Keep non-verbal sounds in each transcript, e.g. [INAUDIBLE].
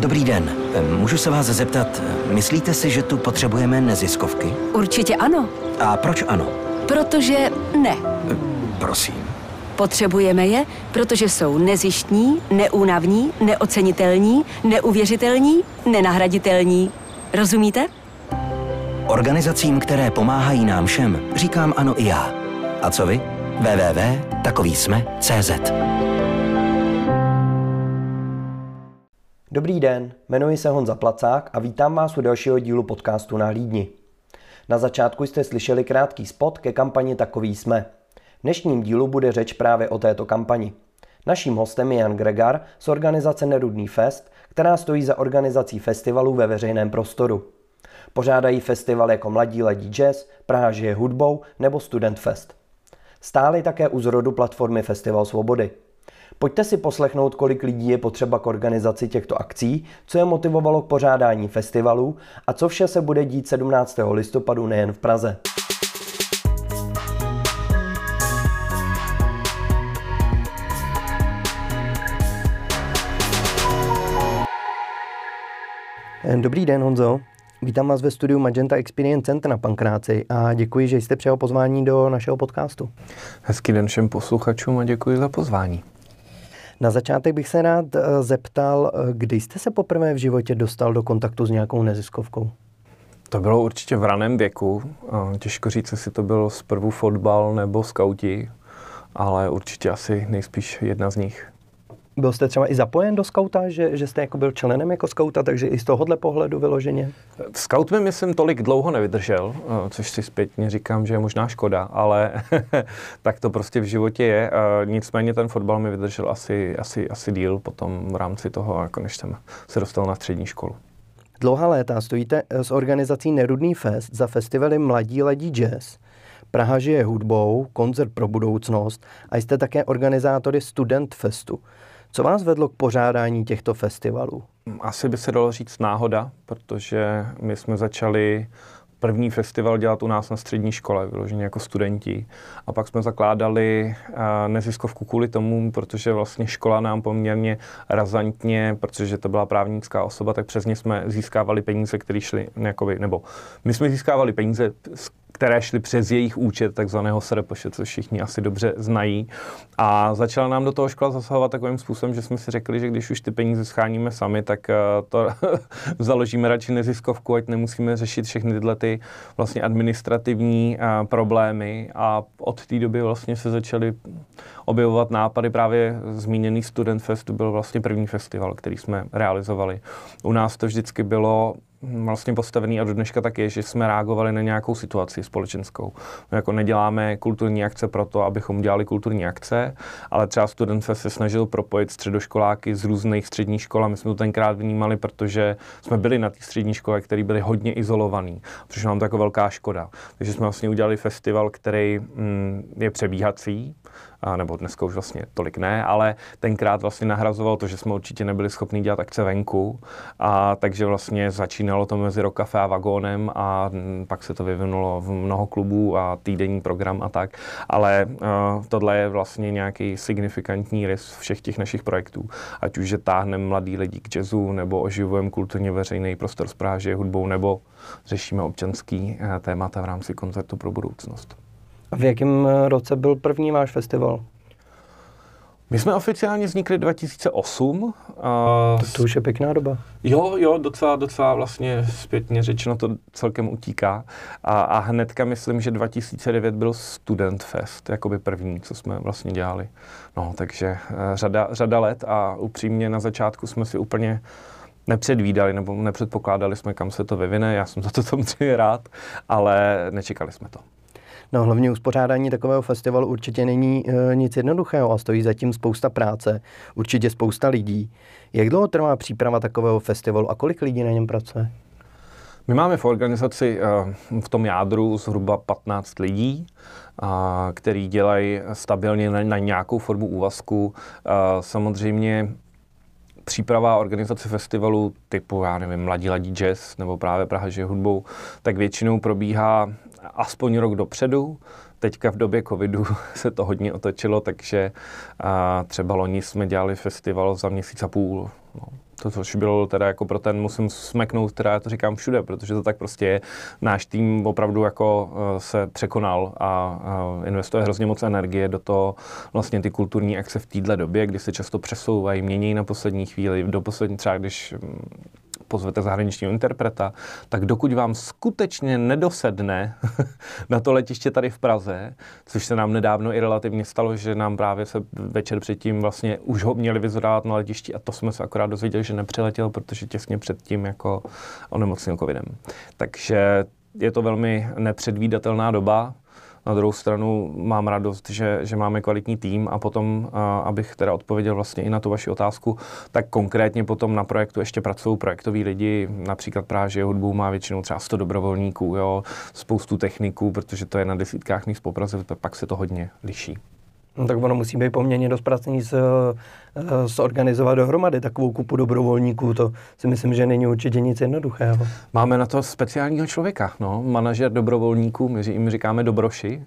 Dobrý den. Můžu se vás zeptat, myslíte si, že tu potřebujeme neziskovky? Určitě ano. A proč ano? Protože ne. Prosím. Potřebujeme je, protože jsou nezištní, neúnavní, neocenitelní, neuvěřitelní, nenahraditelní. Rozumíte? Organizacím, které pomáhají nám všem, říkám ano i já. A co vy? www.takovýsme.cz Dobrý den, jmenuji se Honza Placák a vítám vás u dalšího dílu podcastu na Hlídni. Na začátku jste slyšeli krátký spot ke kampani Takový jsme. V dnešním dílu bude řeč právě o této kampani. Naším hostem je Jan Gregar z organizace Nerudný fest, která stojí za organizací festivalů ve veřejném prostoru. Pořádají festival jako Mladí ladí jazz, Praha žije hudbou nebo Student Fest. Stáli také u zrodu platformy Festival Svobody. Pojďte si poslechnout, kolik lidí je potřeba k organizaci těchto akcí, co je motivovalo k pořádání festivalů a co vše se bude dít 17. listopadu nejen v Praze. Dobrý den, Honzo. Vítám vás ve studiu Magenta Experience Center na Pankráci a děkuji, že jste přijal pozvání do našeho podcastu. Hezký den všem posluchačům a děkuji za pozvání. Na začátek bych se rád eh, zeptal, eh, kdy jste se poprvé v životě dostal do kontaktu s nějakou neziskovkou? To bylo určitě v raném věku. Těžko říct, jestli to bylo zprvu fotbal nebo skauti, ale určitě asi nejspíš jedna z nich. Byl jste třeba i zapojen do skauta, že, že jste jako byl členem jako skauta, takže i z tohohle pohledu vyloženě? Scout mi, myslím, tolik dlouho nevydržel, eh, což si zpětně říkám, že je možná škoda, ale [LAUGHS] tak to prostě v životě je. Eh, nicméně ten fotbal mi vydržel asi, asi, asi díl potom v rámci toho, jako než jsem se dostal na střední školu. Dlouhá léta stojíte eh, s organizací Nerudný fest za festivaly Mladí ladí jazz. Praha žije hudbou, koncert pro budoucnost a jste také organizátory Student Festu. Co vás vedlo k pořádání těchto festivalů? Asi by se dalo říct náhoda, protože my jsme začali první festival dělat u nás na střední škole, vyloženě jako studenti. A pak jsme zakládali neziskovku kvůli tomu, protože vlastně škola nám poměrně razantně, protože to byla právnická osoba, tak přes ně jsme získávali peníze, které šly, nebo my jsme získávali peníze které šly přes jejich účet, takzvaného SRPŠ, co všichni asi dobře znají. A začala nám do toho škola zasahovat takovým způsobem, že jsme si řekli, že když už ty peníze scháníme sami, tak eh, to [LAUGHS] založíme radši neziskovku, ať nemusíme řešit všechny tyhle ty vlastně administrativní eh, problémy. A od té doby vlastně se začaly objevovat nápady. Právě zmíněný Student Fest byl vlastně první festival, který jsme realizovali. U nás to vždycky bylo vlastně postavený a do dneška tak je, že jsme reagovali na nějakou situaci společenskou. My jako neděláme kulturní akce proto, abychom dělali kulturní akce, ale třeba Student se snažil propojit středoškoláky z různých středních škol a my jsme to tenkrát vnímali, protože jsme byli na té střední škole, které byly hodně izolovaný, což nám to jako velká škoda. Takže jsme vlastně udělali festival, který mm, je přebíhací, a nebo dneska už vlastně tolik ne, ale tenkrát vlastně nahrazoval to, že jsme určitě nebyli schopni dělat akce venku, a takže vlastně začínalo to mezi Rokafe a Vagónem a pak se to vyvinulo v mnoho klubů a týdenní program a tak, ale uh, tohle je vlastně nějaký signifikantní rys všech těch našich projektů, ať už, že táhneme mladý lidi k jazzu, nebo oživujeme kulturně veřejný prostor z Prahy hudbou, nebo řešíme občanský uh, témata v rámci koncertu pro budoucnost. A v jakém eh, roce byl první váš festival? My jsme oficiálně vznikli 2008. A... To, to už je pěkná doba. Jo, jo, docela, docela vlastně zpětně řečeno to celkem utíká. A, a hnedka myslím, že 2009 byl Student Fest, jakoby první, co jsme vlastně dělali. No, takže eh, řada, řada let a upřímně na začátku jsme si úplně nepředvídali nebo nepředpokládali jsme, kam se to vyvine. Já jsem za to [LAUGHS] samozřejmě rád, ale nečekali jsme to. No hlavně uspořádání takového festivalu určitě není e, nic jednoduchého a stojí zatím spousta práce, určitě spousta lidí. Jak dlouho trvá příprava takového festivalu a kolik lidí na něm pracuje? My máme v organizaci v tom jádru zhruba 15 lidí, který dělají stabilně na nějakou formu úvazku. Samozřejmě příprava organizace festivalu typu, já nevím, Mladí ladí jazz nebo právě Praha žije hudbou, tak většinou probíhá aspoň rok dopředu. Teďka v době covidu [LAUGHS] se to hodně otočilo, takže a třeba loni jsme dělali festival za měsíc a půl. No. To, což bylo teda jako pro ten, musím smeknout, teda já to říkám všude, protože to tak prostě je. Náš tým opravdu jako eh, se překonal a investuje hrozně moc energie do toho vlastně ty kulturní akce v téhle době, kdy se často přesouvají, mění na poslední chvíli, do poslední třeba, když pozvete zahraničního interpreta, tak dokud vám skutečně nedosedne [LAUGHS] na to letiště tady v Praze, což se nám nedávno i relativně stalo, že nám právě se večer předtím vlastně už ho měli vyzvedávat na letišti a to jsme se akorát dozvěděli, že nepřiletěl, protože těsně předtím jako onemocnil covidem. Takže je to velmi nepředvídatelná doba, na druhou stranu mám radost, že, že máme kvalitní tým a potom, abych teda odpověděl vlastně i na tu vaši otázku, tak konkrétně potom na projektu ještě pracují projektoví lidi, například Práže hudbu má většinou třeba 100 dobrovolníků, jo, spoustu techniků, protože to je na desítkách míst po Praze, pak se to hodně liší. No, tak ono musí být poměrně dost pracný s, zorganizovat dohromady takovou kupu dobrovolníků. To si myslím, že není určitě nic jednoduchého. Máme na to speciálního člověka, no, manažer dobrovolníků, my jim říkáme dobroši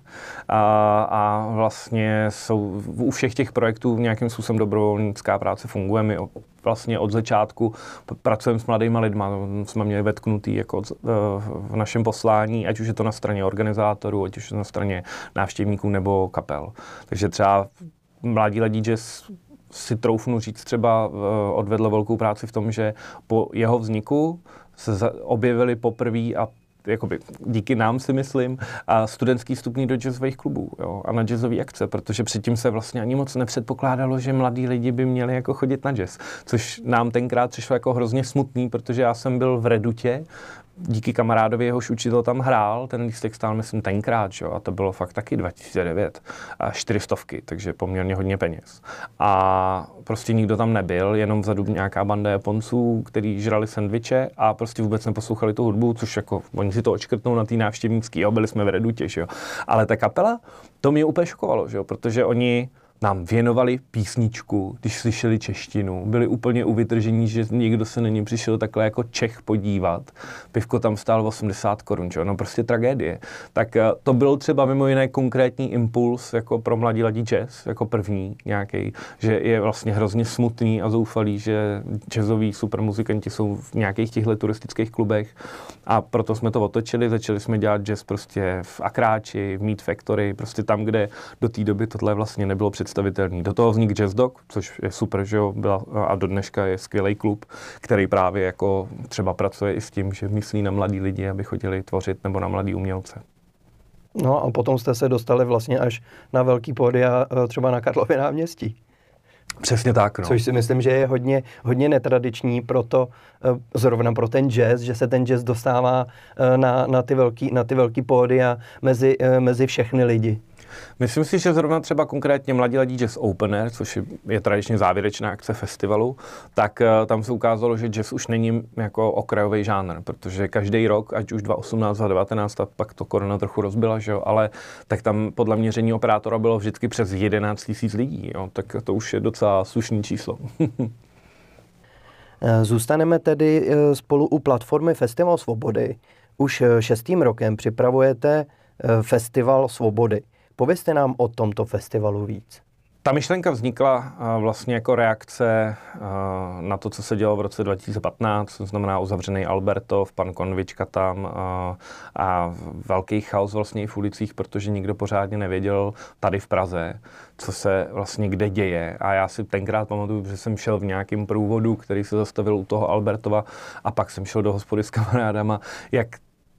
a, a vlastně jsou u všech těch projektů nějakým způsobem dobrovolnická práce funguje. My vlastně od začátku pracujeme s mladými lidmi, jsme měli vetknutý jako v našem poslání, ať už je to na straně organizátorů, ať už je to na straně návštěvníků nebo kapel. Takže třeba mladí lidi jazz si troufnu říct třeba odvedl velkou práci v tom, že po jeho vzniku se objevili poprvé a jakoby díky nám si myslím, a studentský vstupní do jazzových klubů jo, a na jazzové akce, protože předtím se vlastně ani moc nepředpokládalo, že mladí lidi by měli jako chodit na jazz, což nám tenkrát přišlo jako hrozně smutný, protože já jsem byl v Redutě díky kamarádovi, jehož učitel tam hrál, ten lístek stál, myslím, tenkrát, čo? a to bylo fakt taky 2009, a čtyřstovky, takže poměrně hodně peněz. A prostě nikdo tam nebyl, jenom vzadu nějaká banda Japonců, který žrali sendviče a prostě vůbec neposlouchali tu hudbu, což jako oni si to očkrtnou na té návštěvnícký, jo, byli jsme v Redutě, jo. Ale ta kapela, to mě úplně šokovalo, jo, protože oni nám věnovali písničku, když slyšeli češtinu. Byli úplně uvytržení, že někdo se na ně přišel takhle jako Čech podívat. Pivko tam stál 80 korun, čo? no prostě tragédie. Tak eh, to byl třeba mimo jiné konkrétní impuls jako pro mladí ladí jazz, jako první nějaký, že je vlastně hrozně smutný a zoufalý, že jazzoví supermuzikanti jsou v nějakých těchto turistických klubech a proto jsme to otočili, začali jsme dělat jazz prostě v Akráči, v Meat Factory, prostě tam, kde do té doby tohle vlastně nebylo před představitelný. Do toho vznik Jazz Dog, což je super, že jo, byla, a do dneška je skvělý klub, který právě jako třeba pracuje i s tím, že myslí na mladí lidi, aby chodili tvořit, nebo na mladý umělce. No a potom jste se dostali vlastně až na velký pódia e, třeba na Karlově náměstí. Přesně tak. No. Což si myslím, že je hodně, hodně netradiční pro to, e, zrovna pro ten jazz, že se ten jazz dostává e, na, na ty velký, na ty velký pódia mezi, mezi všechny lidi. Myslím si, že zrovna třeba konkrétně Mladí ladí Jazz Opener, což je tradičně závěrečná akce festivalu, tak uh, tam se ukázalo, že jazz už není jako okrajový žánr, protože každý rok, ať už 2018 a 2019, a pak to korona trochu rozbila, že jo, ale tak tam podle měření operátora bylo vždycky přes 11 000 lidí, jo, tak to už je docela slušný číslo. [LAUGHS] Eh, zůstaneme tedy eh, spolu u platformy Festival Svobody. Už šestým rokem připravujete Festival Svobody. Povězte nám o tomto festivalu víc. Ta myšlenka vznikla vlastně jako reakce na to, co se dělo v roce 2015, to znamená uzavřený Albertov, pan Konvička tam a velký chaos vlastně i v ulicích, protože nikdo pořádně nevěděl tady v Praze, co se vlastně kde děje. A já si tenkrát pamatuju, že jsem šel v nějakém průvodu, který se zastavil u toho Albertova a pak jsem šel do hospody s kamarádama, jak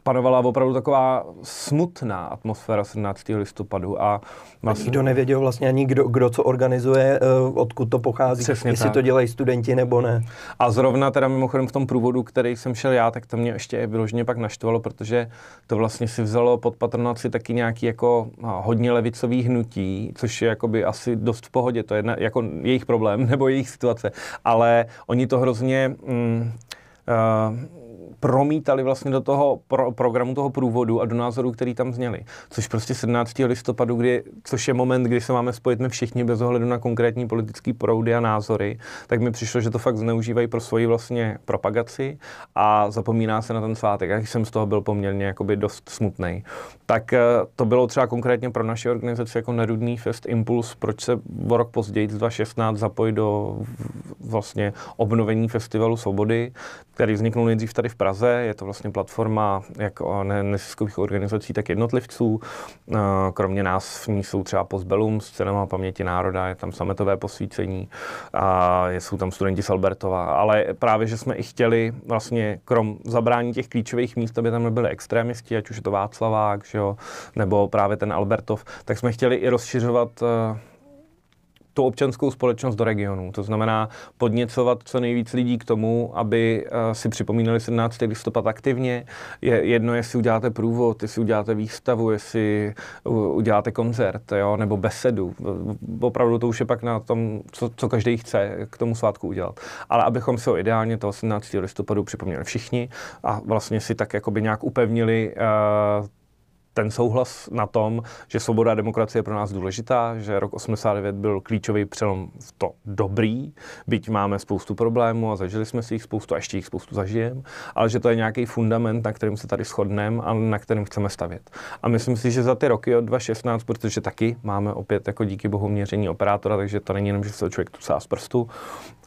panovala opravdu taková smutná atmosféra 17. listopadu. A vlastně... Nikdo nevěděl vlastně ani kdo, kdo co organizuje, eh, odkud to pochází, Přesně jestli tak. to dělají studenti nebo ne. A zrovna teda mimochodem v tom průvodu, který jsem šel já, tak to mě ještě vyloženě pak naštvalo, protože to vlastně si vzalo pod patronaci taky nějaký jako hodně levicový hnutí, což je jakoby asi dost v pohodě, to je jako jejich problém [LAUGHS] nebo jejich situace, ale oni to hrozně... Mm, promítali vlastně do toho pro, programu toho průvodu a do názorů, který tam zněli. Což prostě 17. listopadu, kdy, což je moment, kdy se máme spojit my všichni bez ohledu na konkrétní politický proudy a názory, tak mi přišlo, že to fakt zneužívají pro svoji vlastně propagaci a zapomíná se na ten svátek. Já jsem z toho byl poměrně jakoby dost smutný. Tak eh, to bylo třeba konkrétně pro naši organizaci jako Nerudný Fest Impuls, proč se o rok později 2016 zapojit do vlastně obnovení festivalu Svobody, který vzniknul nejdřív tady v Praze. Je to vlastně platforma jak neziskových organizací, tak jednotlivců. Eh, kromě nás v ní jsou třeba Postbellum s cenama paměti národa, je tam sametové posvícení a jsou tam studenti z Albertova. Ale právě, že jsme i chtěli vlastně krom zabrání těch klíčových míst, aby tam nebyly extrémisti, ať už je to Václavák, že jo, nebo právě ten Albertov, tak jsme chtěli i rozšiřovat uh, tu občanskou společnost do regionu. To znamená podněcovat co nejvíc lidí k tomu, aby uh, si připomínali 17. listopad aktivně. Je jedno, jestli uděláte průvod, jestli uděláte výstavu, jestli uděláte koncert, jo, nebo besedu. Opravdu to už je pak na tom, co, co každý chce k tomu svátku udělat. Ale abychom si ho ideálně toho 17. listopadu připomněli všichni a vlastně si tak jakoby nějak upevnili uh, ten souhlas na tom, že svoboda a demokracie je pro nás důležitá, že rok 89 byl klíčový přelom v to dobrý, byť máme spoustu problémů a zažili jsme si jich spoustu a ještě jich spoustu zažijeme, ale že to je nějaký fundament, na kterým se tady shodneme a na kterým chceme stavět. A myslím si, že za ty roky od 2016, protože taky máme opět jako díky bohu měření operátora, takže to není jenom, že se člověk tu z prstu,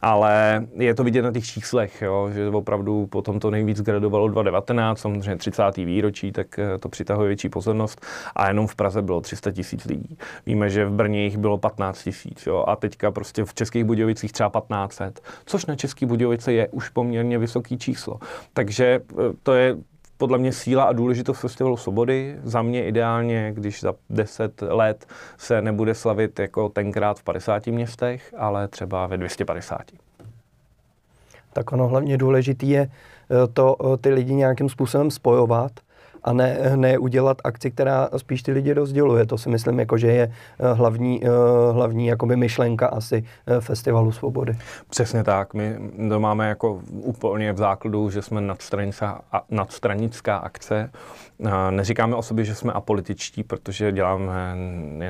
ale je to vidět na těch číslech, jo, že opravdu potom to nejvíc gradovalo 2019, samozřejmě 30. výročí, tak eh, to přitahuje větší pozornost a jenom v Praze bylo 300 tisíc lidí. Víme, že v Brně jich bylo 15 tisíc a teďka prostě v Českých Budějovicích třeba 1500, což na České Budějovice je už poměrně vysoký číslo. Takže eh, to je podle mě síla a důležitost Festivalu Svobody. Za mě ideálně, když za 10 let se nebude slavit jako tenkrát v 50 městech, ale třeba ve 250. Tak ono hlavně důležitý je eh, to eh, ty lidi nějakým způsobem spojovat a ne, ne udělat akci, která spíš ty lidi rozděluje. To si myslím, jako, že je eh, hlavní, eh, hlavní jakoby myšlenka asi eh, Festivalu svobody. Přesně tak. My to máme jako úplně v základu, že jsme nadstranická, nadstranická akce. Neříkáme o sobě, že jsme apolitičtí, protože děláme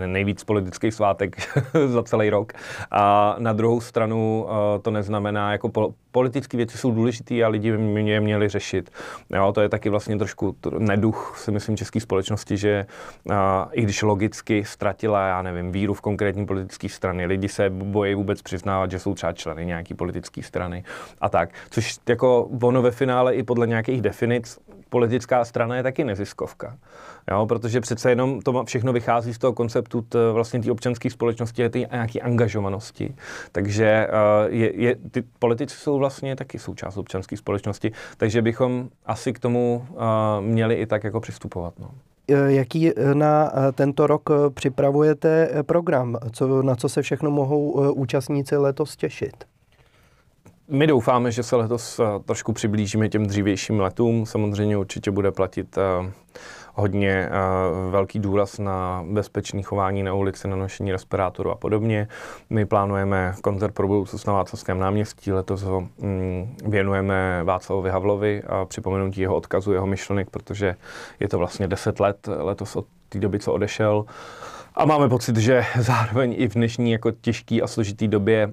nejvíc politický svátek [LAUGHS] za celý rok. A na druhou stranu to neznamená, jako politické věci jsou důležité a lidi by je měli řešit. Jo, to je taky vlastně trošku neduch, si myslím, české společnosti, že a, i když logicky ztratila, já nevím, víru v konkrétní politické strany, lidi se bojí vůbec přiznávat, že jsou třeba členy nějaký politické strany a tak. Což jako ono ve finále i podle nějakých definic politická strana je taky neziskovka. Jo, protože přece jenom to všechno vychází z toho konceptu t, vlastně té občanské společnosti, té nějaké angažovanosti. Takže uh, je, je, ty politici jsou vlastně taky součást občanské společnosti, takže bychom asi k tomu uh, měli i tak jako přistupovat. No. E, jaký na tento rok připravujete program? Co, na co se všechno mohou účastníci letos těšit? My doufáme, že se letos trošku přiblížíme těm dřívějším letům. Samozřejmě určitě bude platit hodně uh, velký důraz na bezpečné chování na ulici, na nošení respirátoru a podobně. My plánujeme koncert pro budoucnost na Václavském náměstí. Letos ho mm, věnujeme Václavovi Havlovi a připomenutí jeho odkazu, jeho myšlenek, protože je to vlastně 10 let letos od té doby, co odešel. A máme pocit, že zároveň i v dnešní jako těžké a složitý době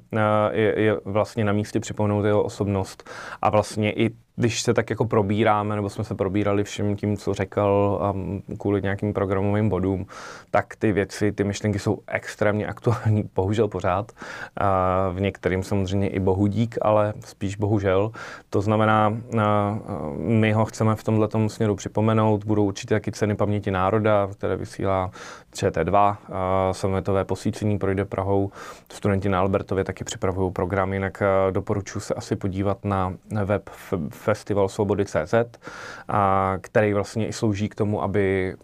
je, je vlastně na místě připomenout jeho osobnost a vlastně i když se tak jako probíráme, nebo jsme se probírali všem tím, co řekl a kvůli nějakým programovým bodům, tak ty věci, ty myšlenky jsou extrémně aktuální, [LAUGHS] bohužel pořád. A v některým samozřejmě i bohudík, ale spíš bohužel. To znamená, my ho chceme v tomhle směru připomenout. Budou určitě taky ceny paměti národa, které vysílá ČT2. Sametové posícení projde Prahou. Studenti na Albertově taky připravují program, jinak doporučuji se asi podívat na web Festival Svobody CZ, a který vlastně i slouží k tomu, aby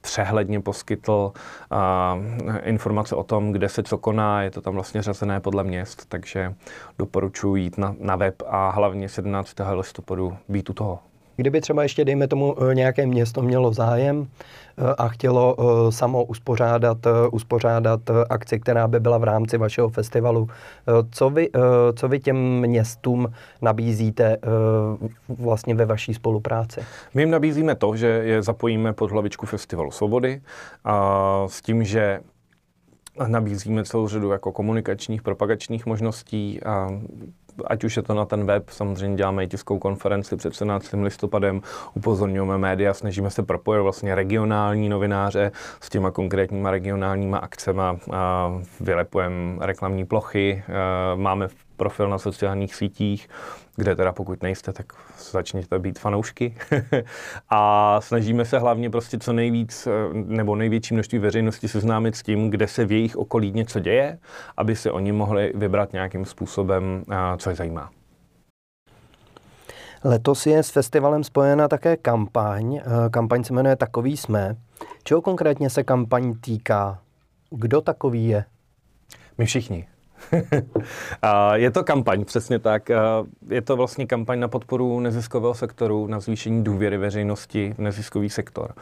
přehledně poskytl a, informace o tom, kde se co koná, je to tam vlastně řazené podle měst, takže doporučuji jít na, na web a hlavně 17. listopadu být u toho. Kdyby třeba ještě, dejme tomu, eh, nějaké město mělo zájem eh, a chtělo eh, samo uspořádat, uspořádat akci, která by byla v rámci vašeho festivalu, co vy, co vy těm městům nabízíte vlastně ve vaší spolupráci? My jim nabízíme to, že je zapojíme pod hlavičku Festivalu Svobody a s tím, že nabízíme celou řadu jako komunikačních, propagačních možností a ať už je to na ten web, samozřejmě děláme i tiskovou konferenci před 17. listopadem, upozorňujeme média, snažíme se propojit vlastně regionální novináře s těma konkrétníma regionálníma akcema, vylepujeme reklamní plochy, máme profil na sociálních sítích, kde teda pokud nejste, tak začněte být fanoušky. [LAUGHS] a snažíme se hlavně prostě co nejvíc nebo největší množství veřejnosti seznámit s tím, kde se v jejich okolí něco děje, aby se oni mohli vybrat nějakým způsobem, co je zajímá. Letos je s festivalem spojena také kampaň. Kampaň se jmenuje Takový jsme. Čeho konkrétně se kampaň týká? Kdo takový je? My všichni. [LAUGHS] je to kampaň, přesně tak. Je to vlastně kampaň na podporu neziskového sektoru, na zvýšení důvěry veřejnosti v neziskový sektor.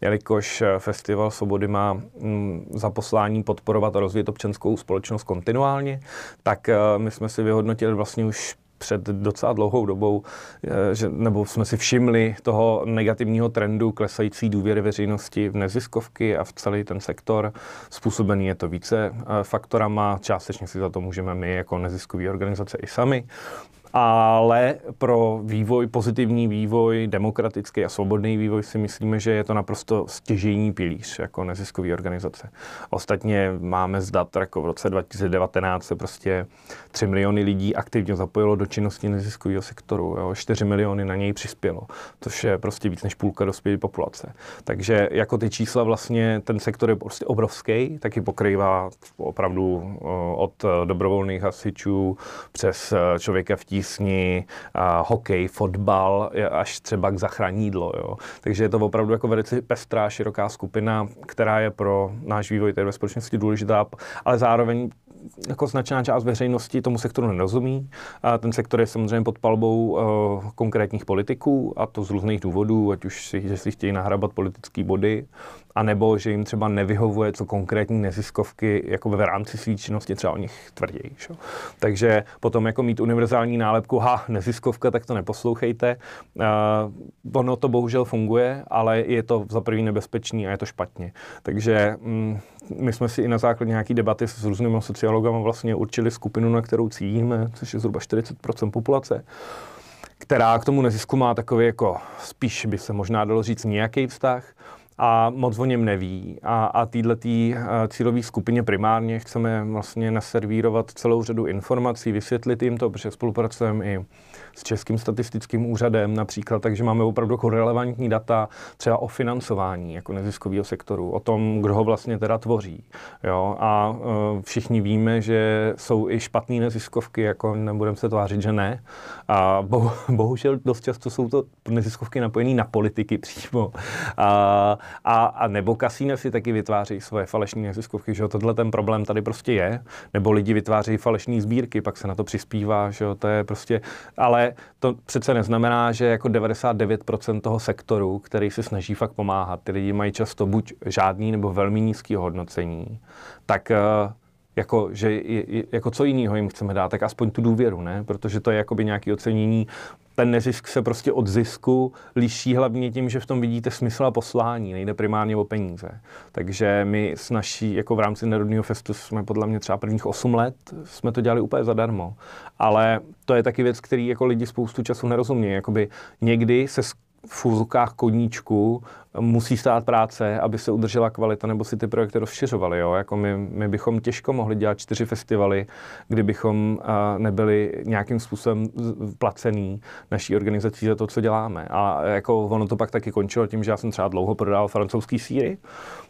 Jelikož Festival Svobody má mm, za poslání podporovat a rozvíjet občanskou společnost kontinuálně, tak my jsme si vyhodnotili vlastně už před docela dlouhou dobou, eh, že, nebo jsme si všimli toho negativního trendu klesající důvěry veřejnosti v neziskovky a v celý ten sektor. Způsobený je to více eh, faktorama, částečně si za to můžeme my jako neziskové organizace i sami ale pro vývoj, pozitivní vývoj, demokratický a svobodný vývoj si myslíme, že je to naprosto stěžejní pilíř jako neziskový organizace. Ostatně máme zdat, jako v roce 2019 se prostě 3 miliony lidí aktivně zapojilo do činnosti neziskového sektoru, jo, 4 miliony na něj přispělo, což je prostě víc než půlka dospělé populace. Takže jako ty čísla vlastně ten sektor je prostě obrovský, taky pokrývá opravdu od dobrovolných hasičů přes člověka v tísni tísni, uh, hokej, fotbal, až třeba k zachrání jídlo. Jo. Takže je to opravdu jako velice pestrá, široká skupina, která je pro náš vývoj té ve společnosti důležitá, ale zároveň jako značná část veřejnosti tomu sektoru nerozumí. A ten sektor je samozřejmě pod palbou uh, konkrétních politiků a to z různých důvodů, ať už si, že si chtějí nahrabat politické body, a nebo že jim třeba nevyhovuje, co konkrétní neziskovky jako v rámci své činnosti třeba o nich tvrdí. Šo? Takže potom jako mít univerzální nálepku, ha, neziskovka, tak to neposlouchejte. Uh, ono to bohužel funguje, ale je to za prvý nebezpečný a je to špatně. Takže mm, my jsme si i na základě nějaké debaty s různými sociologami vlastně určili skupinu, na kterou cílíme, což je zhruba 40% populace která k tomu nezisku má takový jako spíš by se možná dalo říct nějaký vztah a moc o něm neví. A, a této eh, cílové skupině primárně chceme vlastně naservírovat celou řadu informací, vysvětlit jim to, protože spolupracujeme i s Českým statistickým úřadem například, takže máme opravdu relevantní data třeba o financování jako neziskového sektoru, o tom, kdo ho vlastně teda tvoří. Jo? A uh, všichni víme, že jsou i špatné neziskovky, jako nebudeme se tvářit, že ne. A bohu, [LAUGHS] bohužel dost často jsou to neziskovky napojené na politiky přímo. A, a, a nebo kasína si taky vytváří svoje falešné neziskovky, že jo? tohle ten problém tady prostě je. Nebo lidi vytváří falešné sbírky, pak se na to přispívá, že jo? to je prostě, ale to přece neznamená, že jako 99% toho sektoru, který se snaží fakt pomáhat, ty lidi mají často buď žádný nebo velmi nízký hodnocení, tak eh, jako, že, jako co jiného jim chceme dát, tak aspoň tu důvěru, ne? Protože to je jakoby nějaké ocenění ten nezisk se prostě od zisku liší hlavně tím, že v tom vidíte smysl a poslání, nejde primárně o peníze. Takže my s naší, jako v rámci Národního festu jsme podle mě třeba prvních 8 let, jsme to dělali úplně zadarmo. Ale to je taky věc, který jako lidi spoustu času nerozumí. Jakoby někdy se v úzokách koníčku musí stát práce, aby se udržela kvalita, nebo si ty projekty rozšiřovaly. Jo? Jako my, my bychom těžko mohli dělat čtyři festivaly, kdybychom uh, nebyli nějakým způsobem placený naší organizací za to, co děláme. A jako ono to pak taky končilo tím, že já jsem třeba dlouho prodával francouzský síry,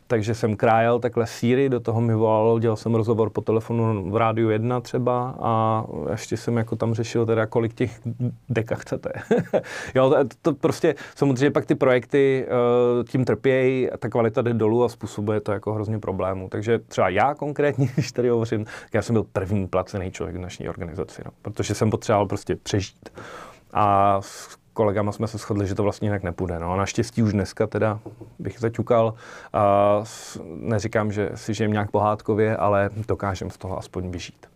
takže jsem krájel takhle síry, do toho mi volalo, dělal jsem rozhovor po telefonu v rádiu 1 třeba a ještě jsem jako tam řešil teda, kolik těch deka chcete. [LAUGHS] jo, to, to, prostě samozřejmě pak ty projekty uh, tím trpějí, ta kvalita jde dolů a způsobuje to jako hrozně problémů. Takže třeba já konkrétně, [LAUGHS] když tady hovořím, já jsem byl první placený člověk v naší organizaci, no, protože jsem potřeboval prostě přežít. A kolegama jsme se shodli, že to vlastně jinak nepůjde. No a naštěstí už dneska teda bych zaťukal. A neříkám, že si žijem nějak pohádkově, ale dokážem z toho aspoň vyžít.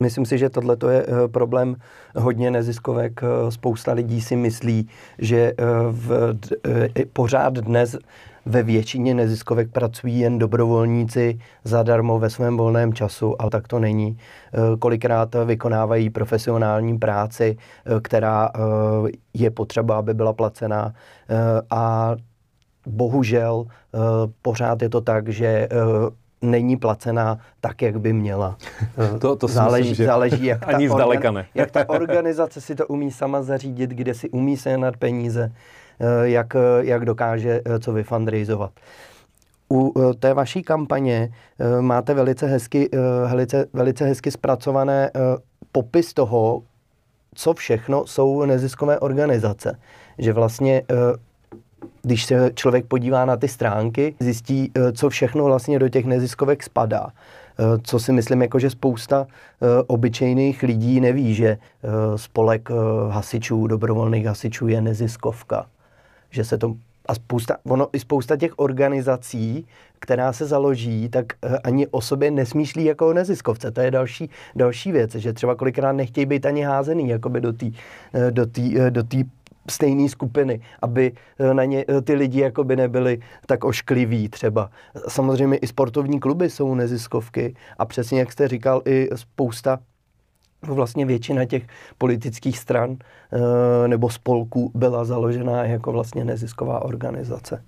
Myslím si, že tohle je eh, problém hodně neziskovek. Eh, spousta lidí si myslí, že eh, v, pořád dnes ve většině neziskovek pracují jen dobrovolníci zadarmo ve svém volném času, ale tak to není. Kolikrát vykonávají profesionální práci, která je potřeba, aby byla placená a bohužel pořád je to tak, že není placená tak, jak by měla. [LAUGHS] to, to záleží, myslím, že záleží jak, [LAUGHS] ani ta zdaleka ne. jak ta organizace si to umí sama zařídit, kde si umí sehnat peníze, eh, jak, jak dokáže eh, co vyfundraizovat. U eh, té vaší kampaně máte velice hezky, velice, velice hezky zpracované popis toho, co všechno jsou neziskové organizace. Že vlastně když se člověk podívá na ty stránky, zjistí, eh, co všechno vlastně do těch neziskovek spadá. Eh, co si myslím, jako že spousta eh, obyčejných lidí neví, že spolek hasičů, dobrovolných hasičů je neziskovka. Že se to a spousta, ono i spousta těch organizací, která se založí, tak ani o sobě nesmýšlí jako o neziskovce. To je další, další věc, že třeba kolikrát nechtějí být ani házený jakoby do té do tý, do tý stejné skupiny, aby eh, na ně eh, ty lidi jakoby nebyli tak oškliví třeba. Samozřejmě i sportovní kluby jsou neziskovky a přesně jak jste říkal, i spousta vlastně většina těch politických stran eh, nebo spolků byla založená jako vlastně nezisková organizace.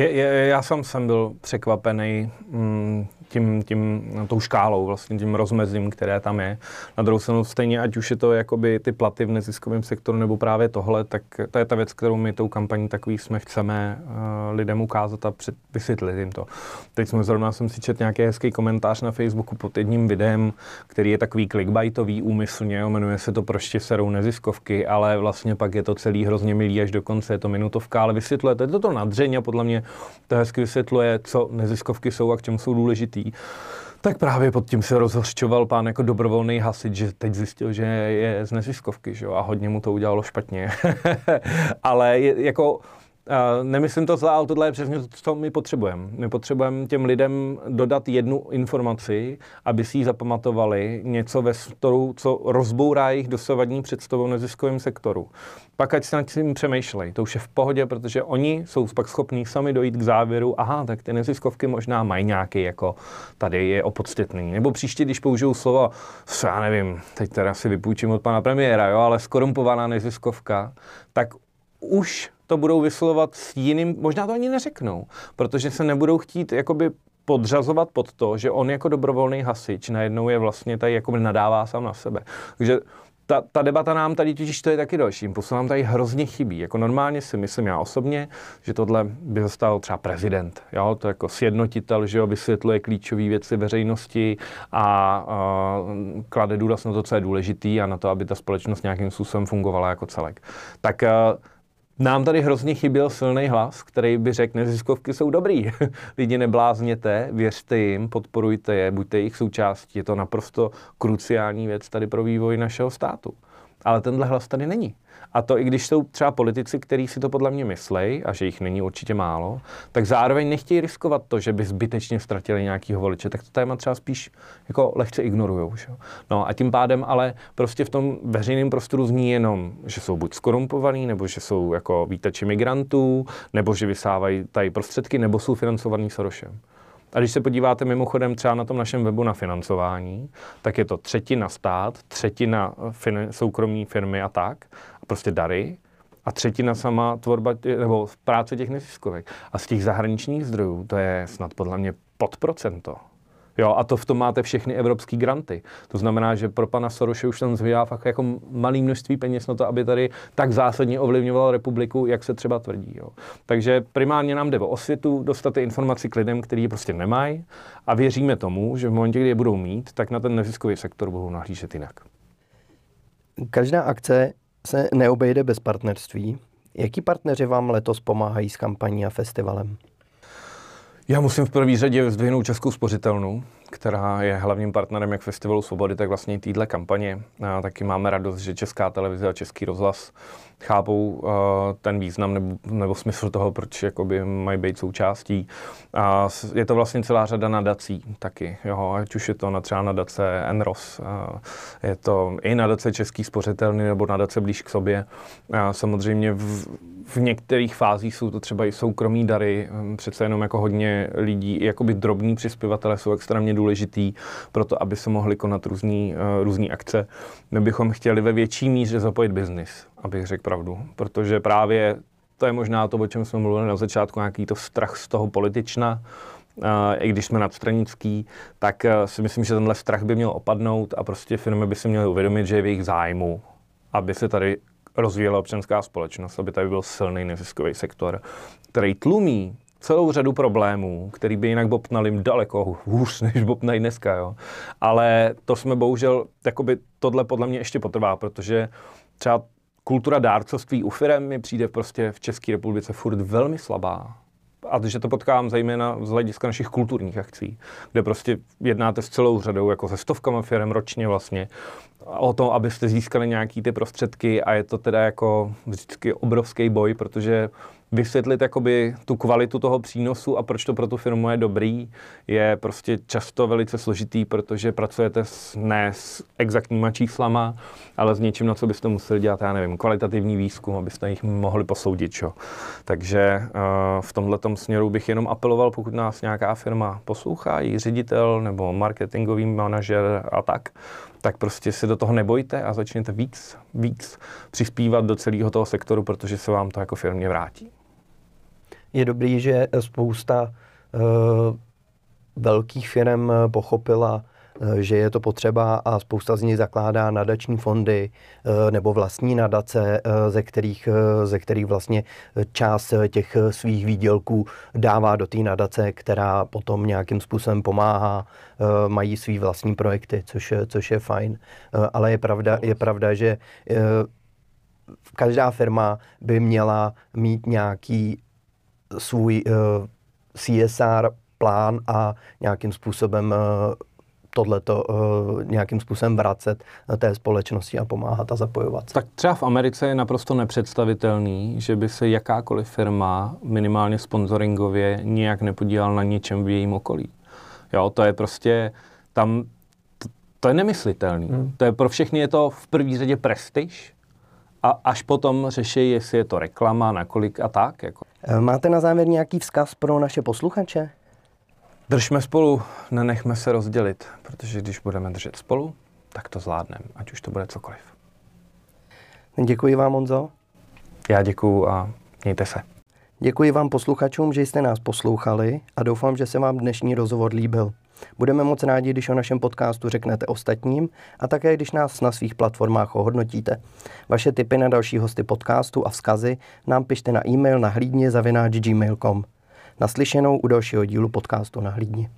Je, je, já sám jsem byl překvapený mm, tím, tím, tou škálou, vlastně tím rozmezím, které tam je. Na druhou stranu stejně, ať už je to jakoby ty platy v neziskovém sektoru nebo právě tohle, tak to je ta věc, kterou my tou kampaní takový jsme chceme uh, lidem ukázat a před, vysvětlit jim to. Teď jsme zrovna jsem si četl nějaký hezký komentář na Facebooku pod jedním videem, který je takový clickbaitový úmyslně, jmenuje se to prostě serou neziskovky, ale vlastně pak je to celý hrozně milý až do konce, je to minutovka, ale vysvětluje, to to nadřeň a podle mě to hezky vysvětluje, co neziskovky jsou a k čemu jsou důležitý. Tak právě pod tím se rozhořčoval pán jako dobrovolný hasič, že teď zjistil, že je z neziskovky, že jo, a hodně mu to udělalo špatně. [LAUGHS] Ale je, jako Uh, nemyslím to zle, ale tohle je přesně to, co my potřebujeme. My potřebujeme těm lidem dodat jednu informaci, aby si ji zapamatovali, něco ve storu, co rozbourá jejich dosavadní představu o neziskovém sektoru. Pak ať si nad tím přemýšlej, to už je v pohodě, protože oni jsou pak schopní sami dojít k závěru, aha, tak ty neziskovky možná mají nějaký, jako tady je opodstatný. Nebo příště, když použijou slovo, já nevím, teď teda si vypůjčím od pana premiéra, jo, ale skorumpovaná neziskovka, tak už to budou vyslovovat s jiným, možná to ani neřeknou, protože se nebudou chtít jakoby podřazovat pod to, že on jako dobrovolný hasič najednou je vlastně tady jakoby nadává sám na sebe. Takže ta, ta debata nám tady totiž to je taky další. Impulsu nám tady hrozně chybí. Jako normálně si myslím já osobně, že tohle by zastal třeba prezident. Jo? To jako sjednotitel, že jo, vysvětluje klíčové věci veřejnosti a, a klade důraz na to, co je důležitý a na to, aby ta společnost nějakým způsobem fungovala jako celek. Tak a, nám tady hrozně chyběl silný hlas, který by řekl, neziskovky jsou dobrý. [LAUGHS] Lidi neblázněte, věřte jim, podporujte je, buďte jejich součástí. Je to naprosto kruciální věc tady pro vývoj našeho státu. Ale tenhle hlas tady není. A to i když jsou třeba politici, kteří si to podle mě myslej, a že jich není určitě málo, tak zároveň nechtějí riskovat to, že by zbytečně ztratili nějakýho voliče. Tak to téma třeba spíš jako lehce ignorují. No a tím pádem ale prostě v tom veřejném prostoru zní jenom, že jsou buď skorumpovaní, nebo že jsou jako vítači migrantů, nebo že vysávají tady prostředky, nebo jsou financovaný Sorosem. A když se podíváte mimochodem třeba na tom našem webu na financování, tak je to třetina stát, třetina fin- soukromí firmy a tak, a prostě dary, a třetina sama tvorba nebo práce těch neziskovek. A z těch zahraničních zdrojů to je snad podle mě pod procento. Jo, a to v tom máte všechny evropské granty. To znamená, že pro pana Soroše už tam zbývá fakt jako malé množství peněz na to, aby tady tak zásadně ovlivňoval republiku, jak se třeba tvrdí. Jo. Takže primárně nám jde o osvětu, dostat ty informaci k lidem, kteří je prostě nemají a věříme tomu, že v momentě, kdy je budou mít, tak na ten neziskový sektor budou nahlížet jinak. Každá akce se neobejde bez partnerství. Jaký partneři vám letos pomáhají s kampaní a festivalem? Já musím v první řadě zdvihnout Českou spořitelnu, která je hlavním partnerem jak Festivalu Svobody, tak vlastně i téhle kampaně. A taky máme radost, že Česká televize a Český rozhlas chápou uh, ten význam nebo, nebo smysl toho, proč jakoby mají být součástí. A je to vlastně celá řada nadací taky, jo, ať už je to na třeba nadace Enros, uh, je to i nadace Český spořitelný nebo nadace blíž k sobě. A samozřejmě v, v některých fázích jsou to třeba i soukromí dary, přece jenom jako hodně lidí, jakoby drobní přispěvatele jsou extrémně důležitý pro to, aby se mohly konat různý, uh, různý akce. My bychom chtěli ve větší míře zapojit biznis, abych řekl pravdu, protože právě to je možná to, o čem jsme mluvili na začátku, nějaký to strach z toho politična, Uh, i když jsme nadstranický, tak uh, si myslím, že tenhle strach by měl opadnout a prostě firmy by si měly uvědomit, že je v jejich zájmu, aby se tady rozvíjela občanská společnost, aby tady byl silný neziskový sektor, který tlumí celou řadu problémů, který by jinak bobtnali daleko hůř, [LAUGHS] než bobnají dneska. Jo. Ale to jsme bohužel, jakoby tohle podle mě ještě potrvá, protože třeba kultura dárcovství u firem mi přijde prostě v České republice furt velmi slabá. A že to potkávám zejména z hlediska našich kulturních akcí, kde prostě jednáte s celou řadou, jako se stovkama firm ročně vlastně, o to, abyste získali nějaký ty prostředky a je to teda jako vždycky obrovský boj, protože vysvětlit jakoby tu kvalitu toho přínosu a proč to pro tu firmu je dobrý, je prostě často velice složitý, protože pracujete s, ne s exaktníma číslama, ale s něčím, na co byste museli dělat, já nevím, kvalitativní výzkum, abyste jich mohli posoudit. Čo. Takže uh, v tomhle směru bych jenom apeloval, pokud nás nějaká firma poslouchá, její ředitel nebo marketingový manažer a tak, tak prostě se do toho nebojte a začněte víc, víc přispívat do celého toho sektoru, protože se vám to jako firmě vrátí je dobrý, že spousta uh, velkých firm pochopila, uh, že je to potřeba a spousta z nich zakládá nadační fondy nebo vlastní nadace, ze kterých, ze kterých vlastně část těch svých výdělků dává do té nadace, která potom nějakým způsobem pomáhá, mají svý vlastní projekty, což, což je fajn. Ale je pravda, je pravda že každá firma by měla mít nějaký svůj uh, eh, CSR plán a nějakým způsobem uh, tohleto uh, nějakým způsobem vracet té společnosti a pomáhat a zapojovat. Tak třeba v Americe je naprosto nepředstavitelný, že by se jakákoliv firma minimálně sponsoringově nijak nepodílala na něčem v jejím okolí. Jo, to je prostě tam, to, to je nemyslitelný. Hmm. To je pro všechny je to v první řadě prestiž a až potom řeší, jestli je to reklama, nakolik a tak. Jako. Eh, máte na závěr nějaký vzkaz pro naše posluchače? Držme spolu, nenechme se rozdělit, protože když budeme držet spolu, tak to zvládneme, ať už to bude cokoliv. Děkuji vám, Monzo. Já děkuji a mějte se. Děkuji vám posluchačům, že jste nás poslouchali a doufám, že se vám dnešní rozhovor líbil. Budeme moc rádi, když o našem podcastu řeknete ostatním a také, když nás na svých platformách ohodnotíte. Vaše tipy na další hosty podcastu a vzkazy nám pište na e-mail na hlídně zavináč gmail.com. Naslyšenou u dalšího dílu podcastu na hlídni.